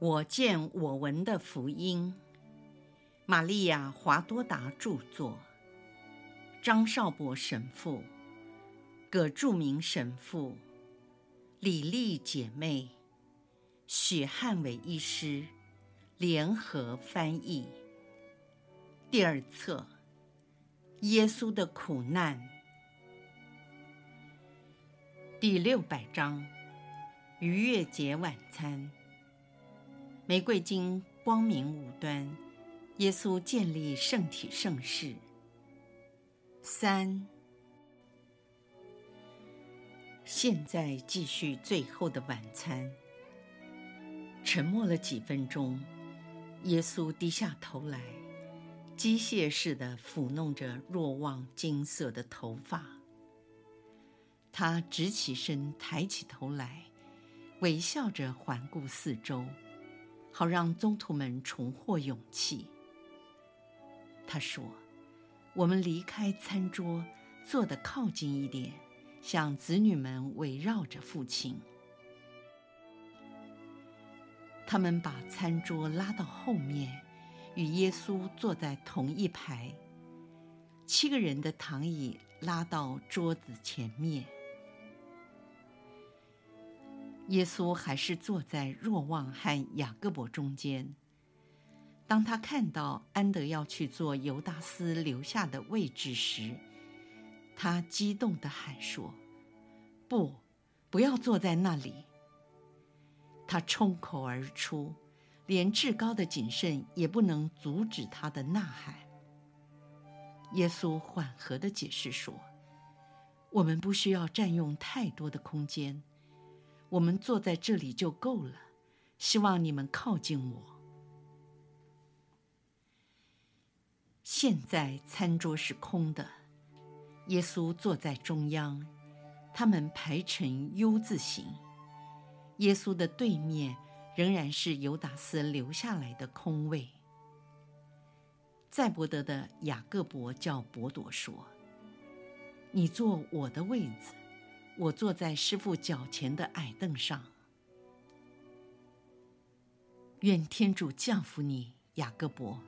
我见我闻的福音，玛利亚·华多达著作，张少博神父、葛著名神父、李丽姐妹、许汉伟医师。联合翻译。第二册：耶稣的苦难，第六百章：逾越节晚餐。玫瑰金光明五端，耶稣建立圣体圣事。三，现在继续最后的晚餐。沉默了几分钟，耶稣低下头来，机械似的抚弄着若望金色的头发。他直起身，抬起头来，微笑着环顾四周。好让宗徒们重获勇气。他说：“我们离开餐桌，坐得靠近一点，像子女们围绕着父亲。”他们把餐桌拉到后面，与耶稣坐在同一排。七个人的躺椅拉到桌子前面。耶稣还是坐在若望和雅各伯中间。当他看到安德要去坐犹达斯留下的位置时，他激动地喊说：“不，不要坐在那里！”他冲口而出，连至高的谨慎也不能阻止他的呐喊。耶稣缓和地解释说：“我们不需要占用太多的空间。”我们坐在这里就够了，希望你们靠近我。现在餐桌是空的，耶稣坐在中央，他们排成 U 字形。耶稣的对面仍然是犹达斯留下来的空位。在伯德的雅各伯叫伯多说：“你坐我的位子。”我坐在师父脚前的矮凳上。愿天主降福你，雅各伯。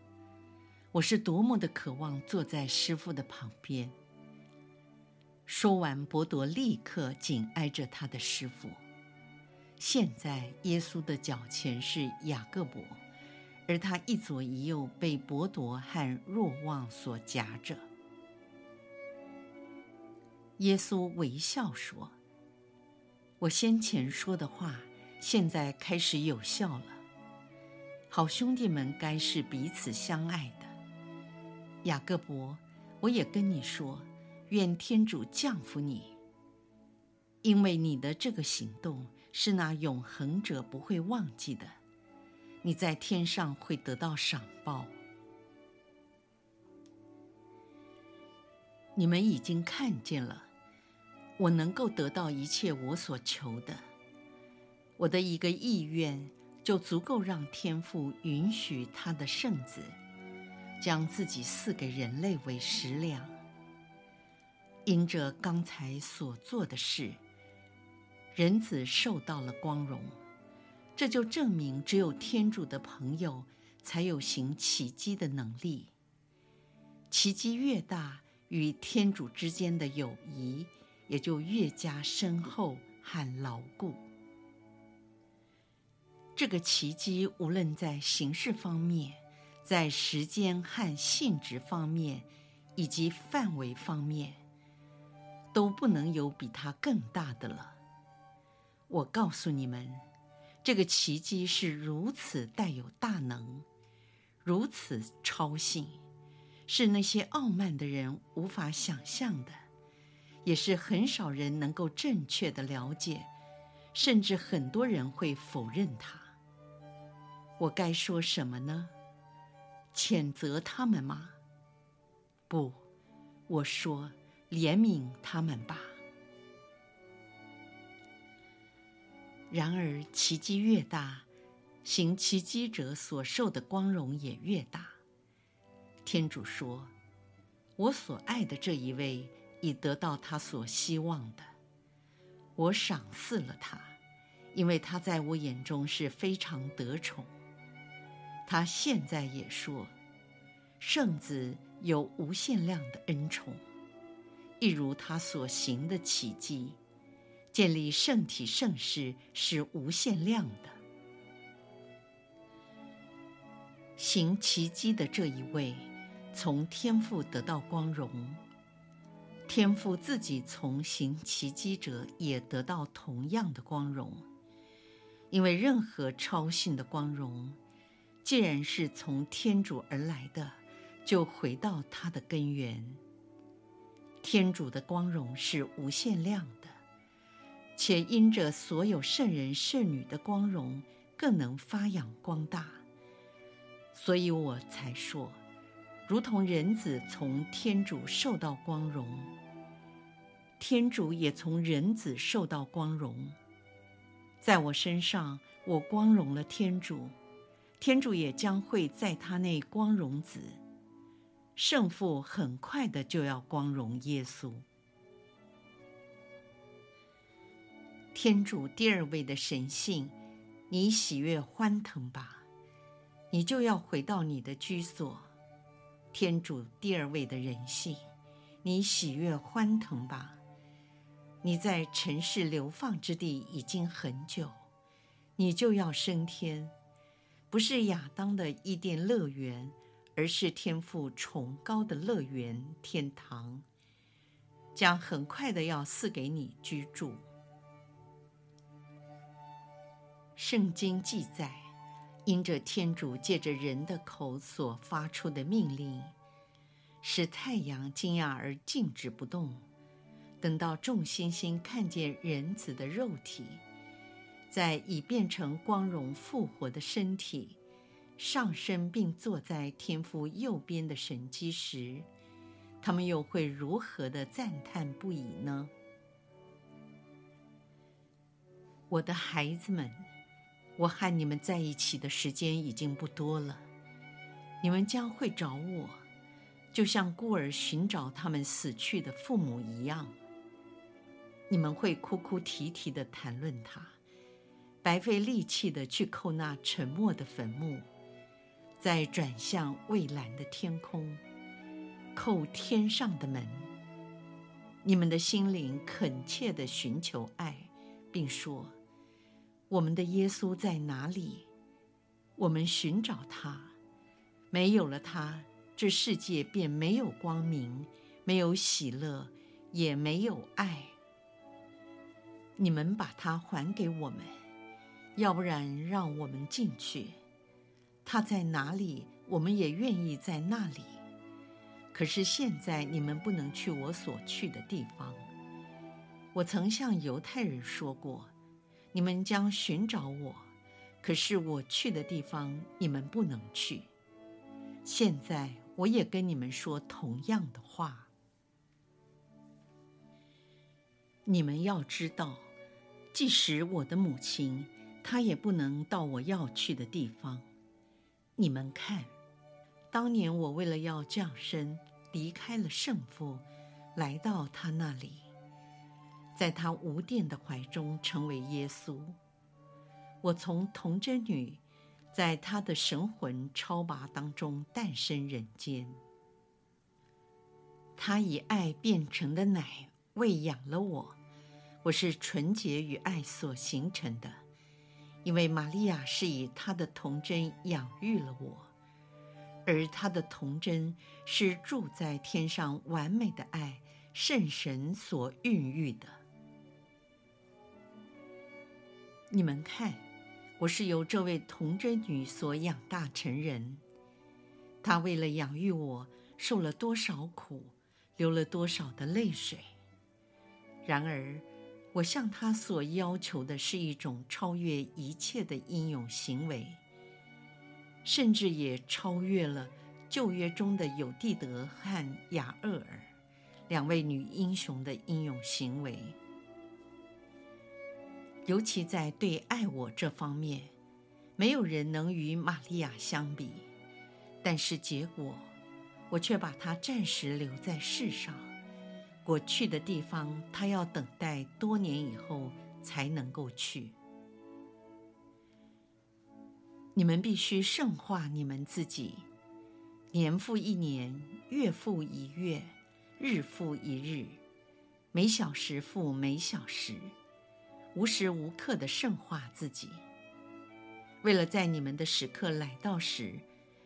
我是多么的渴望坐在师父的旁边。说完，伯铎立刻紧挨着他的师父。现在，耶稣的脚前是雅各伯，而他一左一右被伯铎和若望所夹着。耶稣微笑说：“我先前说的话，现在开始有效了。好兄弟们该是彼此相爱的。雅各伯，我也跟你说，愿天主降福你，因为你的这个行动是那永恒者不会忘记的。你在天上会得到赏报。你们已经看见了。”我能够得到一切我所求的，我的一个意愿就足够让天父允许他的圣子将自己赐给人类为食粮。因着刚才所做的事，人子受到了光荣，这就证明只有天主的朋友才有行奇迹的能力。奇迹越大，与天主之间的友谊。也就越加深厚和牢固。这个奇迹无论在形式方面，在时间和性质方面，以及范围方面，都不能有比它更大的了。我告诉你们，这个奇迹是如此带有大能，如此超性，是那些傲慢的人无法想象的。也是很少人能够正确的了解，甚至很多人会否认他。我该说什么呢？谴责他们吗？不，我说怜悯他们吧。然而，奇迹越大，行奇迹者所受的光荣也越大。天主说：“我所爱的这一位。”已得到他所希望的，我赏赐了他，因为他在我眼中是非常得宠。他现在也说，圣子有无限量的恩宠，一如他所行的奇迹，建立圣体圣事是无限量的。行奇迹的这一位，从天父得到光荣，天父自己从行奇迹者也得到同样的光荣，因为任何超性的光荣。既然是从天主而来的，就回到它的根源。天主的光荣是无限量的，且因着所有圣人圣女的光荣，更能发扬光大。所以我才说，如同人子从天主受到光荣，天主也从人子受到光荣。在我身上，我光荣了天主。天主也将会在他内光荣子，圣父很快的就要光荣耶稣。天主第二位的神性，你喜悦欢腾吧，你就要回到你的居所。天主第二位的人性，你喜悦欢腾吧，你在尘世流放之地已经很久，你就要升天。不是亚当的伊甸乐园，而是天父崇高的乐园天堂，将很快的要赐给你居住。圣经记载，因着天主借着人的口所发出的命令，使太阳惊讶而静止不动，等到众星星看见人子的肉体。在已变成光荣复活的身体，上升并坐在天父右边的神机时，他们又会如何的赞叹不已呢？我的孩子们，我和你们在一起的时间已经不多了，你们将会找我，就像孤儿寻找他们死去的父母一样。你们会哭哭啼啼地谈论他。白费力气的去扣那沉默的坟墓，再转向蔚蓝的天空，扣天上的门。你们的心灵恳切的寻求爱，并说：“我们的耶稣在哪里？我们寻找他。没有了他，这世界便没有光明，没有喜乐，也没有爱。你们把他还给我们。”要不然，让我们进去。他在哪里，我们也愿意在那里。可是现在你们不能去我所去的地方。我曾向犹太人说过，你们将寻找我，可是我去的地方你们不能去。现在我也跟你们说同样的话。你们要知道，即使我的母亲。她也不能到我要去的地方。你们看，当年我为了要降生，离开了圣父，来到他那里，在他无玷的怀中成为耶稣。我从童贞女，在他的神魂超拔当中诞生人间。他以爱变成的奶喂养了我，我是纯洁与爱所形成的。因为玛利亚是以她的童贞养育了我，而她的童贞是住在天上完美的爱圣神所孕育的。你们看，我是由这位童贞女所养大成人，她为了养育我，受了多少苦，流了多少的泪水。然而，我向她所要求的是一种超越一切的英勇行为，甚至也超越了旧约中的有蒂德和雅厄尔两位女英雄的英勇行为。尤其在对爱我这方面，没有人能与玛利亚相比。但是结果，我却把她暂时留在世上。我去的地方，他要等待多年以后才能够去。你们必须圣化你们自己，年复一年，月复一月，日复一日，每小时复每小时，无时无刻地圣化自己。为了在你们的时刻来到时，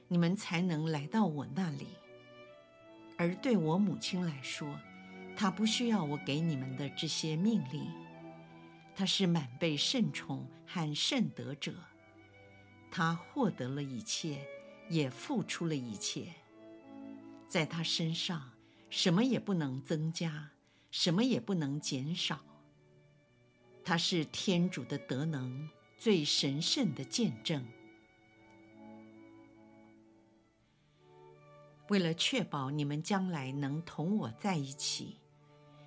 你们才能来到我那里。而对我母亲来说，她不需要我给你们的这些命令。她是满被圣宠和圣德者，她获得了一切，也付出了一切。在她身上，什么也不能增加，什么也不能减少。她是天主的德能。最神圣的见证。为了确保你们将来能同我在一起，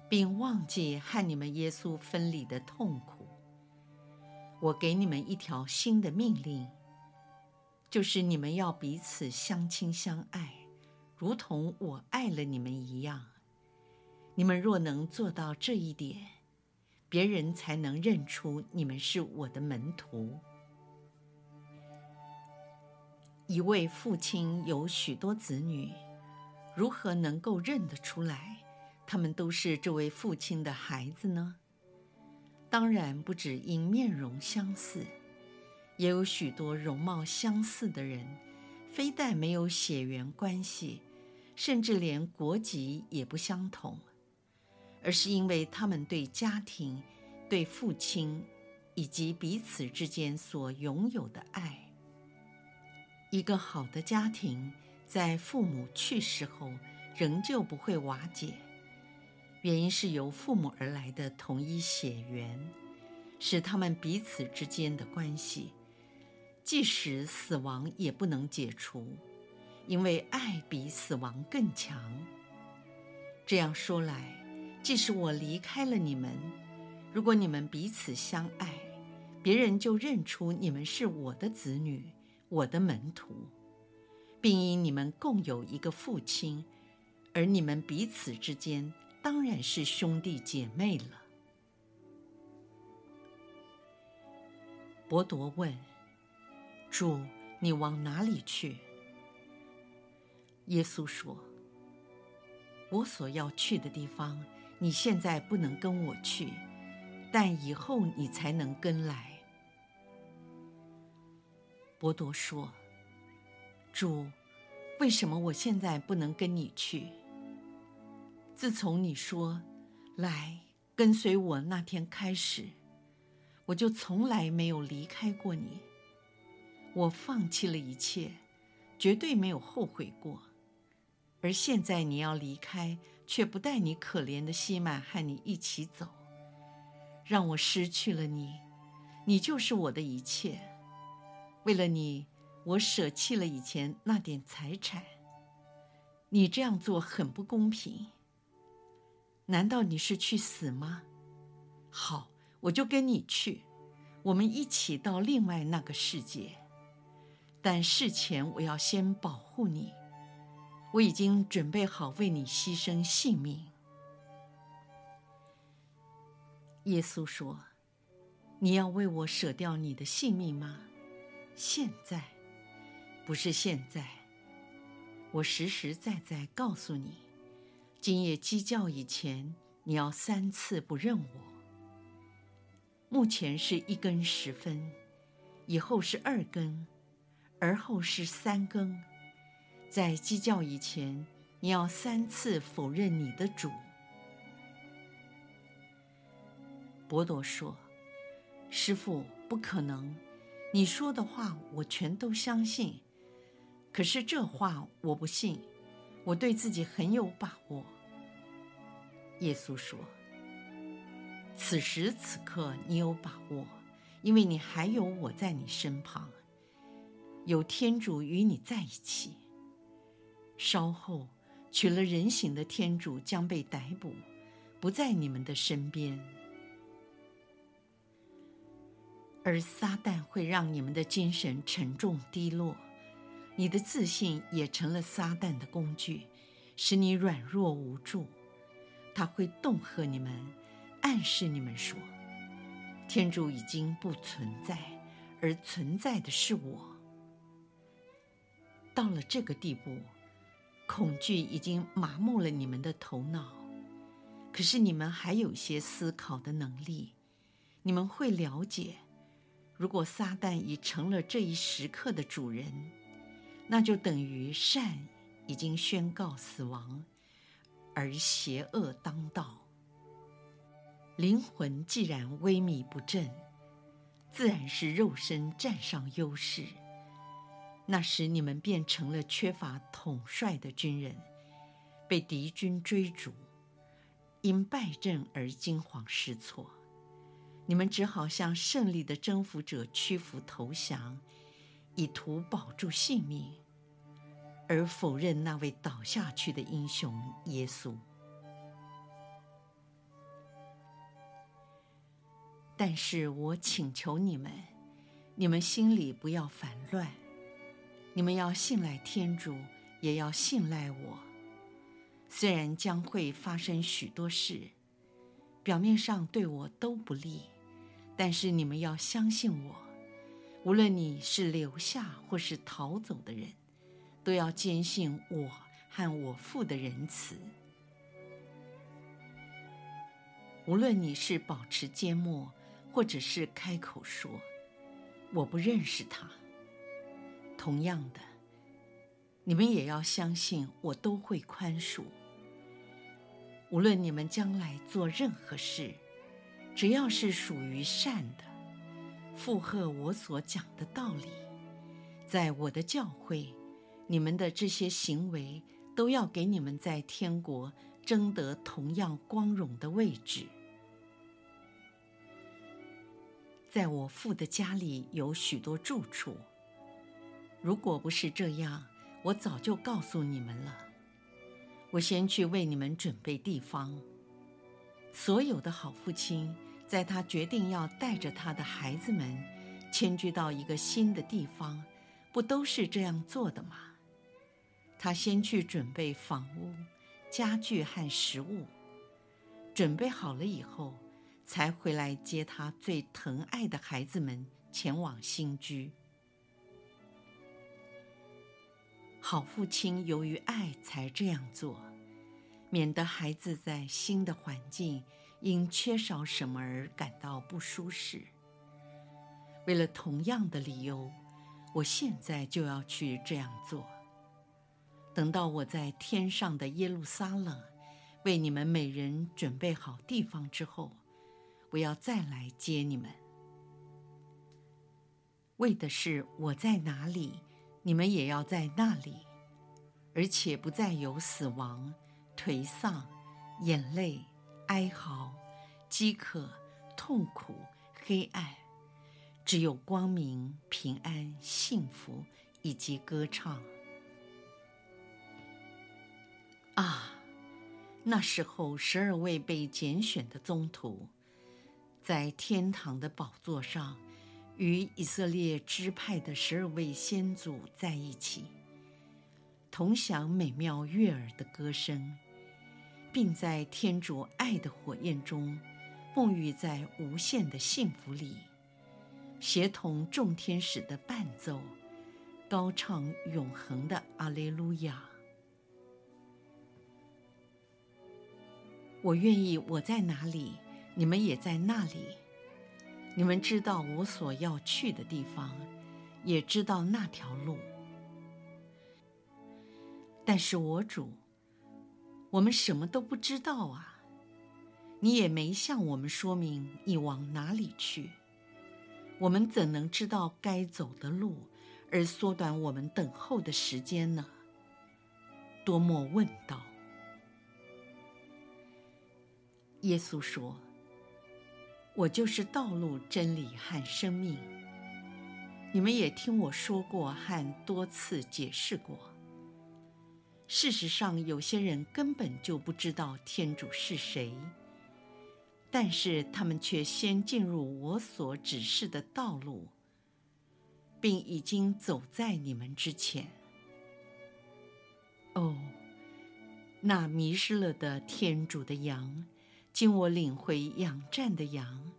并忘记和你们耶稣分离的痛苦，我给你们一条新的命令，就是你们要彼此相亲相爱，如同我爱了你们一样。你们若能做到这一点，别人才能认出你们是我的门徒。一位父亲有许多子女，如何能够认得出来，他们都是这位父亲的孩子呢？当然不只因面容相似，也有许多容貌相似的人，非但没有血缘关系，甚至连国籍也不相同。而是因为他们对家庭、对父亲以及彼此之间所拥有的爱。一个好的家庭在父母去世后仍旧不会瓦解，原因是由父母而来的同一血缘，使他们彼此之间的关系，即使死亡也不能解除，因为爱比死亡更强。这样说来，即使我离开了你们，如果你们彼此相爱，别人就认出你们是我的子女，我的门徒，并因你们共有一个父亲，而你们彼此之间当然是兄弟姐妹了。伯多问：“主，你往哪里去？”耶稣说：“我所要去的地方。”你现在不能跟我去，但以后你才能跟来。伯多说：“主，为什么我现在不能跟你去？自从你说来跟随我那天开始，我就从来没有离开过你。我放弃了一切，绝对没有后悔过。而现在你要离开。”却不带你可怜的西满和你一起走，让我失去了你，你就是我的一切。为了你，我舍弃了以前那点财产。你这样做很不公平。难道你是去死吗？好，我就跟你去，我们一起到另外那个世界。但事前我要先保护你。我已经准备好为你牺牲性命。耶稣说：“你要为我舍掉你的性命吗？现在，不是现在。我实实在在告诉你，今夜鸡叫以前，你要三次不认我。目前是一更时分，以后是二更，而后是三更。”在鸡叫以前，你要三次否认你的主。伯多说：“师傅，不可能！你说的话我全都相信，可是这话我不信，我对自己很有把握。”耶稣说：“此时此刻你有把握，因为你还有我在你身旁，有天主与你在一起。”稍后，取了人形的天主将被逮捕，不在你们的身边，而撒旦会让你们的精神沉重低落，你的自信也成了撒旦的工具，使你软弱无助。他会恫吓你们，暗示你们说，天主已经不存在，而存在的是我。到了这个地步，恐惧已经麻木了你们的头脑，可是你们还有些思考的能力，你们会了解，如果撒旦已成了这一时刻的主人，那就等于善已经宣告死亡，而邪恶当道。灵魂既然萎靡不振，自然是肉身占上优势。那时你们变成了缺乏统帅的军人，被敌军追逐，因败阵而惊慌失措。你们只好向胜利的征服者屈服投降，以图保住性命，而否认那位倒下去的英雄耶稣。但是我请求你们，你们心里不要烦乱。你们要信赖天主，也要信赖我。虽然将会发生许多事，表面上对我都不利，但是你们要相信我。无论你是留下或是逃走的人，都要坚信我和我父的仁慈。无论你是保持缄默，或者是开口说我不认识他。同样的，你们也要相信，我都会宽恕。无论你们将来做任何事，只要是属于善的，附和我所讲的道理，在我的教会，你们的这些行为都要给你们在天国争得同样光荣的位置。在我父的家里有许多住处。如果不是这样，我早就告诉你们了。我先去为你们准备地方。所有的好父亲，在他决定要带着他的孩子们迁居到一个新的地方，不都是这样做的吗？他先去准备房屋、家具和食物，准备好了以后，才回来接他最疼爱的孩子们前往新居。好父亲由于爱才这样做，免得孩子在新的环境因缺少什么而感到不舒适。为了同样的理由，我现在就要去这样做。等到我在天上的耶路撒冷为你们每人准备好地方之后，我要再来接你们，为的是我在哪里。你们也要在那里，而且不再有死亡、颓丧、眼泪、哀嚎、饥渴、痛苦、黑暗，只有光明、平安、幸福以及歌唱。啊，那时候十二位被拣选的宗徒，在天堂的宝座上。与以色列支派的十二位先祖在一起，同享美妙悦耳的歌声，并在天主爱的火焰中沐浴在无限的幸福里，协同众天使的伴奏，高唱永恒的阿肋路亚。我愿意我在哪里，你们也在那里。你们知道我所要去的地方，也知道那条路。但是我主，我们什么都不知道啊！你也没向我们说明你往哪里去，我们怎能知道该走的路，而缩短我们等候的时间呢？多默问道。耶稣说。我就是道路、真理和生命。你们也听我说过和多次解释过。事实上，有些人根本就不知道天主是谁，但是他们却先进入我所指示的道路，并已经走在你们之前。哦，那迷失了的天主的羊。经我领回养战的羊，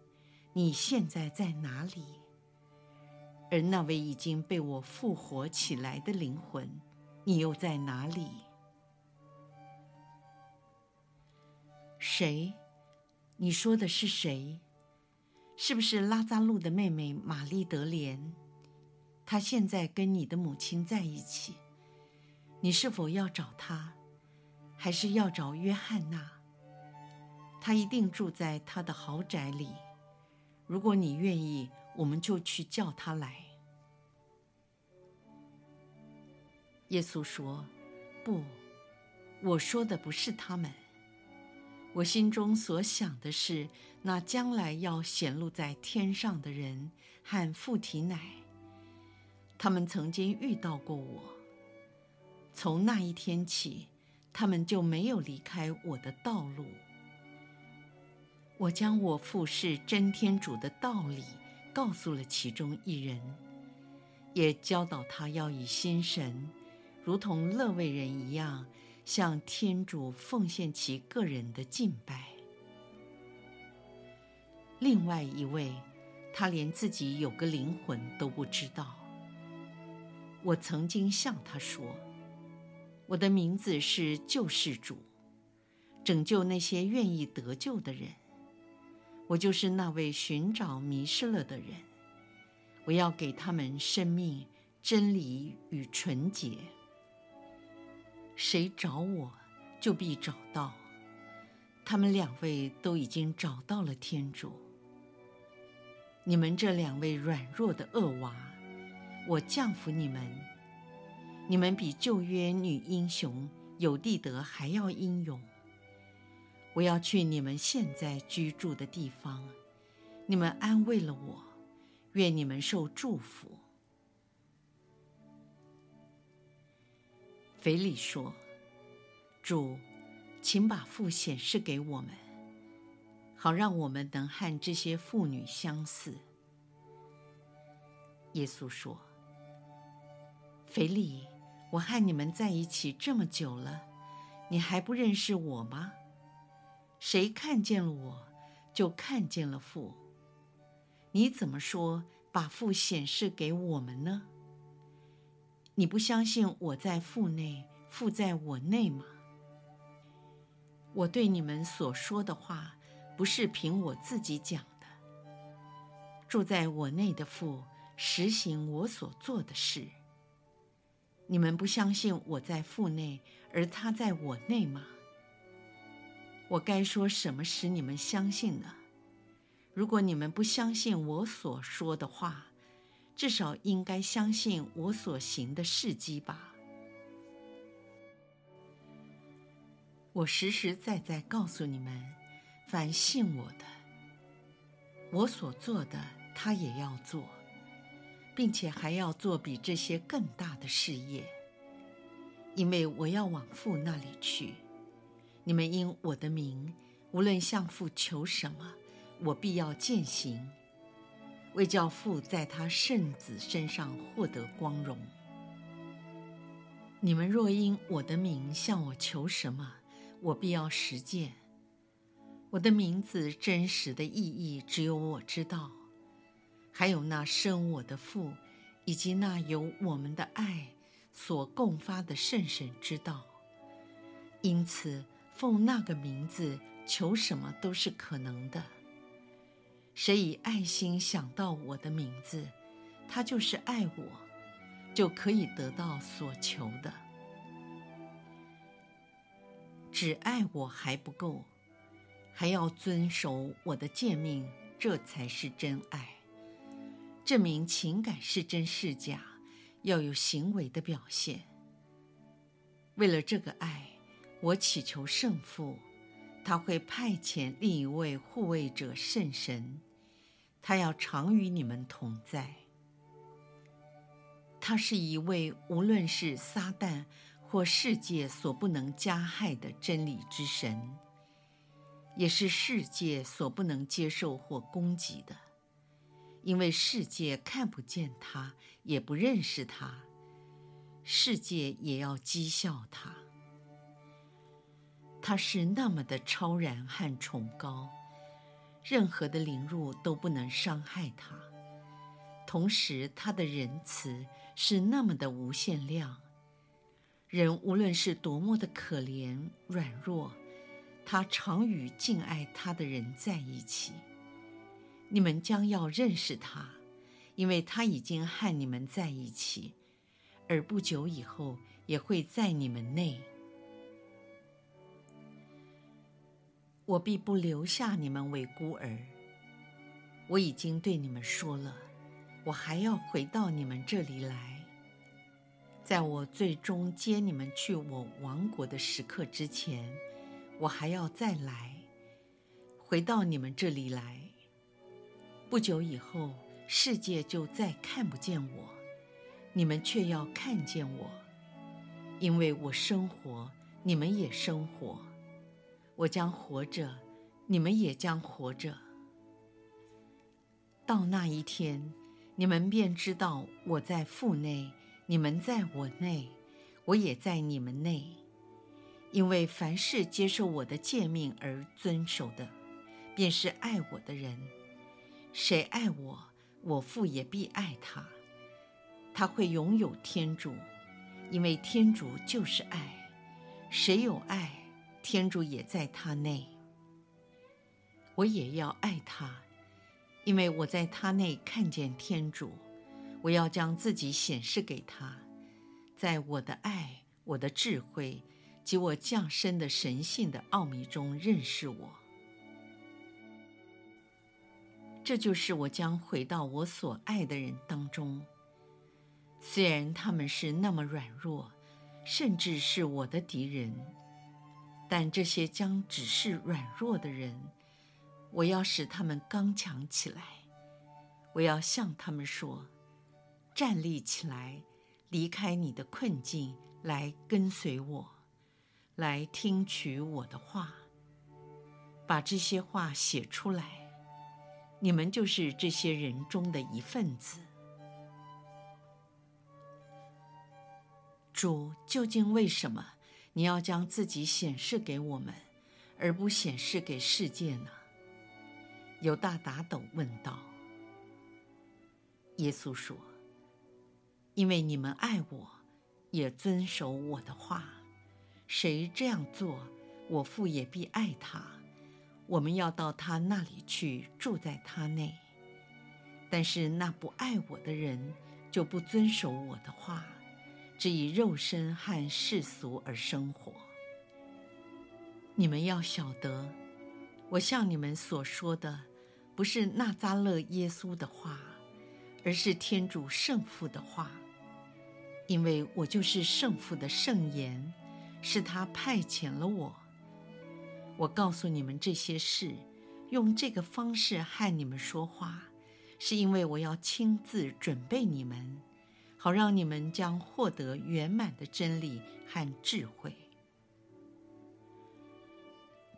你现在在哪里？而那位已经被我复活起来的灵魂你又在哪里？谁？你说的是谁？是不是拉扎路的妹妹玛丽德莲？她现在跟你的母亲在一起。你是否要找她，还是要找约翰娜？他一定住在他的豪宅里。如果你愿意，我们就去叫他来。耶稣说：“不，我说的不是他们。我心中所想的是那将来要显露在天上的人和父提乃。他们曾经遇到过我。从那一天起，他们就没有离开我的道路。我将我父是真天主的道理告诉了其中一人，也教导他要以心神。”如同勒未人一样，向天主奉献其个人的敬拜。另外一位，他连自己有个灵魂都不知道。我曾经向他说：“我的名字是救世主，拯救那些愿意得救的人。我就是那位寻找迷失了的人。我要给他们生命、真理与纯洁。”谁找我，就必找到。他们两位都已经找到了天主。你们这两位软弱的恶娃，我降服你们。你们比旧约女英雄犹地德还要英勇。我要去你们现在居住的地方，你们安慰了我，愿你们受祝福。腓力说：“主，请把父显示给我们，好让我们能和这些妇女相似。”耶稣说：“腓力，我和你们在一起这么久了，你还不认识我吗？谁看见了我，就看见了父。你怎么说把父显示给我们呢？”你不相信我在父内，父在我内吗？我对你们所说的话，不是凭我自己讲的。住在我内的父，实行我所做的事。你们不相信我在父内，而他在我内吗？我该说什么使你们相信呢？如果你们不相信我所说的话，至少应该相信我所行的事迹吧。我实实在在告诉你们，凡信我的，我所做的，他也要做，并且还要做比这些更大的事业，因为我要往父那里去。你们因我的名，无论向父求什么，我必要践行。为叫父在他圣子身上获得光荣。你们若因我的名向我求什么，我必要实践。我的名字真实的意义只有我知道，还有那生我的父，以及那由我们的爱所共发的圣神知道。因此，奉那个名字求什么都是可能的。谁以爱心想到我的名字，他就是爱我，就可以得到所求的。只爱我还不够，还要遵守我的诫命，这才是真爱。证明情感是真是假，要有行为的表现。为了这个爱，我祈求圣父。他会派遣另一位护卫者圣神，他要常与你们同在。他是一位无论是撒旦或世界所不能加害的真理之神，也是世界所不能接受或攻击的，因为世界看不见他，也不认识他，世界也要讥笑他。他是那么的超然和崇高，任何的凌辱都不能伤害他。同时，他的仁慈是那么的无限量，人无论是多么的可怜软弱，他常与敬爱他的人在一起。你们将要认识他，因为他已经和你们在一起，而不久以后也会在你们内。我必不留下你们为孤儿。我已经对你们说了，我还要回到你们这里来。在我最终接你们去我王国的时刻之前，我还要再来，回到你们这里来。不久以后，世界就再看不见我，你们却要看见我，因为我生活，你们也生活；我将活着，你们也将活着。到那一天，你们便知道我在父内。你们在我内，我也在你们内，因为凡是接受我的诫命而遵守的，便是爱我的人。谁爱我，我父也必爱他。他会拥有天主，因为天主就是爱。谁有爱，天主也在他内。我也要爱他，因为我在他内看见天主。我要将自己显示给他，在我的爱、我的智慧及我降生的神性的奥秘中认识我。这就是我将回到我所爱的人当中，虽然他们是那么软弱，甚至是我的敌人，但这些将只是软弱的人，我要使他们刚强起来。我要向他们说。站立起来，离开你的困境，来跟随我，来听取我的话。把这些话写出来，你们就是这些人中的一份子。主，究竟为什么你要将自己显示给我们，而不显示给世界呢？犹大打斗问道。耶稣说。因为你们爱我，也遵守我的话，谁这样做，我父也必爱他。我们要到他那里去，住在他内。但是那不爱我的人，就不遵守我的话，只以肉身和世俗而生活。你们要晓得，我向你们所说的，不是纳扎勒耶稣的话。而是天主圣父的话，因为我就是圣父的圣言，是他派遣了我。我告诉你们这些事，用这个方式和你们说话，是因为我要亲自准备你们，好让你们将获得圆满的真理和智慧。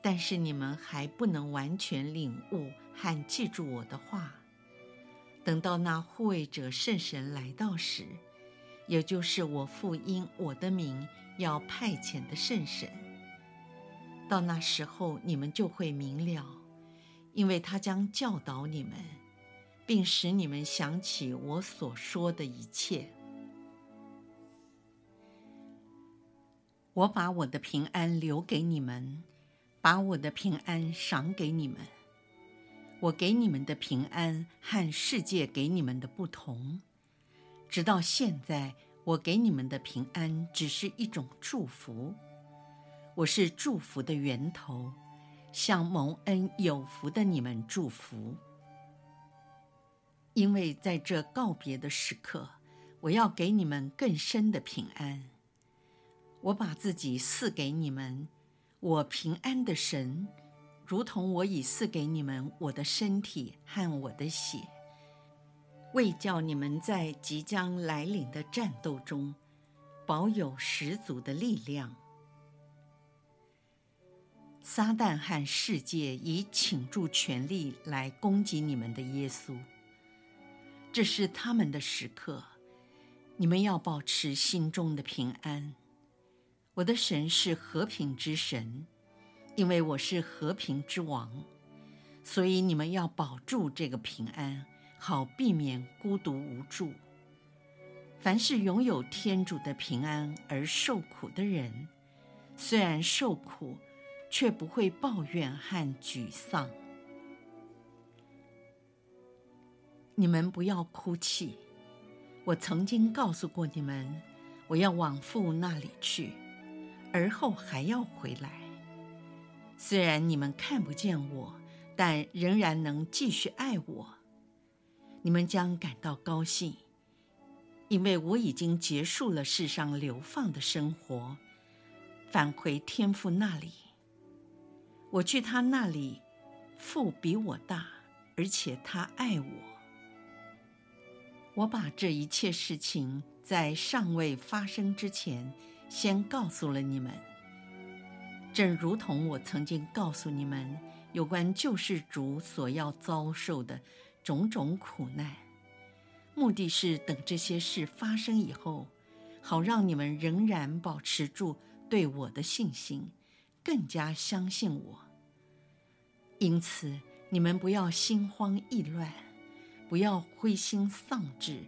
但是你们还不能完全领悟和记住我的话。等到那护卫者圣神来到时，也就是我父因我的名要派遣的圣神，到那时候你们就会明了，因为他将教导你们，并使你们想起我所说的一切。我把我的平安留给你们，把我的平安赏给你们。我给你们的平安和世界给你们的不同。直到现在，我给你们的平安只是一种祝福。我是祝福的源头，向蒙恩有福的你们祝福。因为在这告别的时刻，我要给你们更深的平安。我把自己赐给你们，我平安的神。如同我已赐给你们我的身体和我的血，为叫你们在即将来临的战斗中，保有十足的力量。撒旦和世界已倾注全力来攻击你们的耶稣，这是他们的时刻，你们要保持心中的平安。我的神是和平之神。因为我是和平之王，所以你们要保住这个平安，好避免孤独无助。凡是拥有天主的平安而受苦的人，虽然受苦，却不会抱怨和沮丧。你们不要哭泣。我曾经告诉过你们，我要往父那里去，而后还要回来。虽然你们看不见我，但仍然能继续爱我。你们将感到高兴。因为我已经结束了世上流放的生活，返回天父那里。我去他那里，父比我大，而且他爱我。我把这一切事情在尚未发生之前，先告诉了你们，正如同我曾经告诉你们有关救世主所要遭受的种种苦难。目的是等这些事发生以后，好让你们仍然保持住对我的信心，更加相信我。因此，你们不要心慌意乱，不要灰心丧志，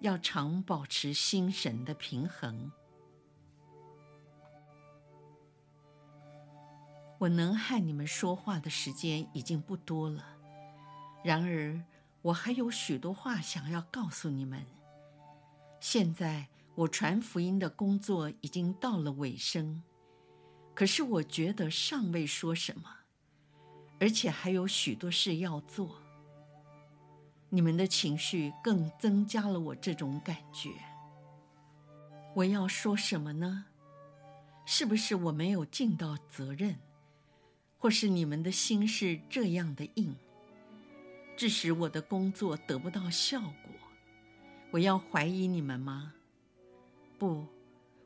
要常保持心神的平衡。我能和你们说话的时间已经不多了，然而，我还有许多话想要告诉你们。现在我传福音的工作已经到了尾声，可是我觉得尚未说什么，而且还有许多事要做。你们的情绪更增加了我这种感觉。我要说什么呢？是不是我没有尽到责任，或是你们的心是这样的硬？致使我的工作得不到效果，我要怀疑你们吗？不，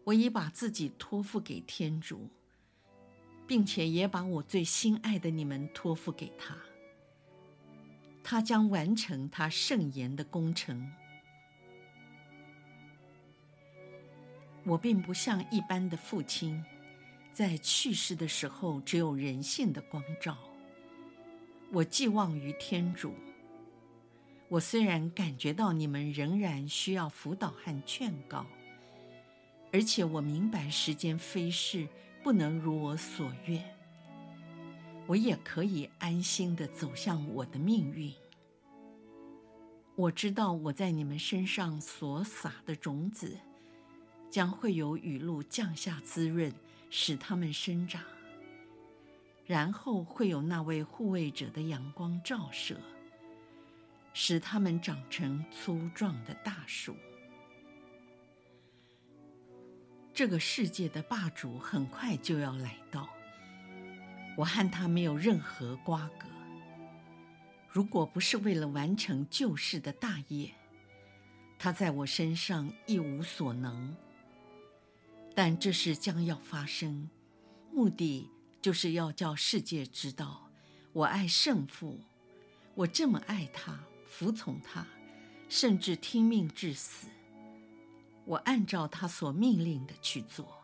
我已把自己托付给天主，并且也把我最心爱的你们托付给他。他将完成他圣言的工程。我并不像一般的父亲，在去世的时候只有人性的光照。我寄望于天主。我虽然感觉到你们仍然需要辅导和劝告，而且我明白时间飞逝，不能如我所愿，我也可以安心的走向我的命运。我知道我在你们身上所撒的种子，将会有雨露降下滋润，使它们生长。然后会有那位护卫者的阳光照射，使它们长成粗壮的大树。这个世界的霸主很快就要来到，我和他没有任何瓜葛。如果不是为了完成救世的大业，他在我身上一无所能。但这事将要发生，目的。就是要叫世界知道，我爱圣父，我这么爱他，服从他，甚至听命至死。我按照他所命令的去做。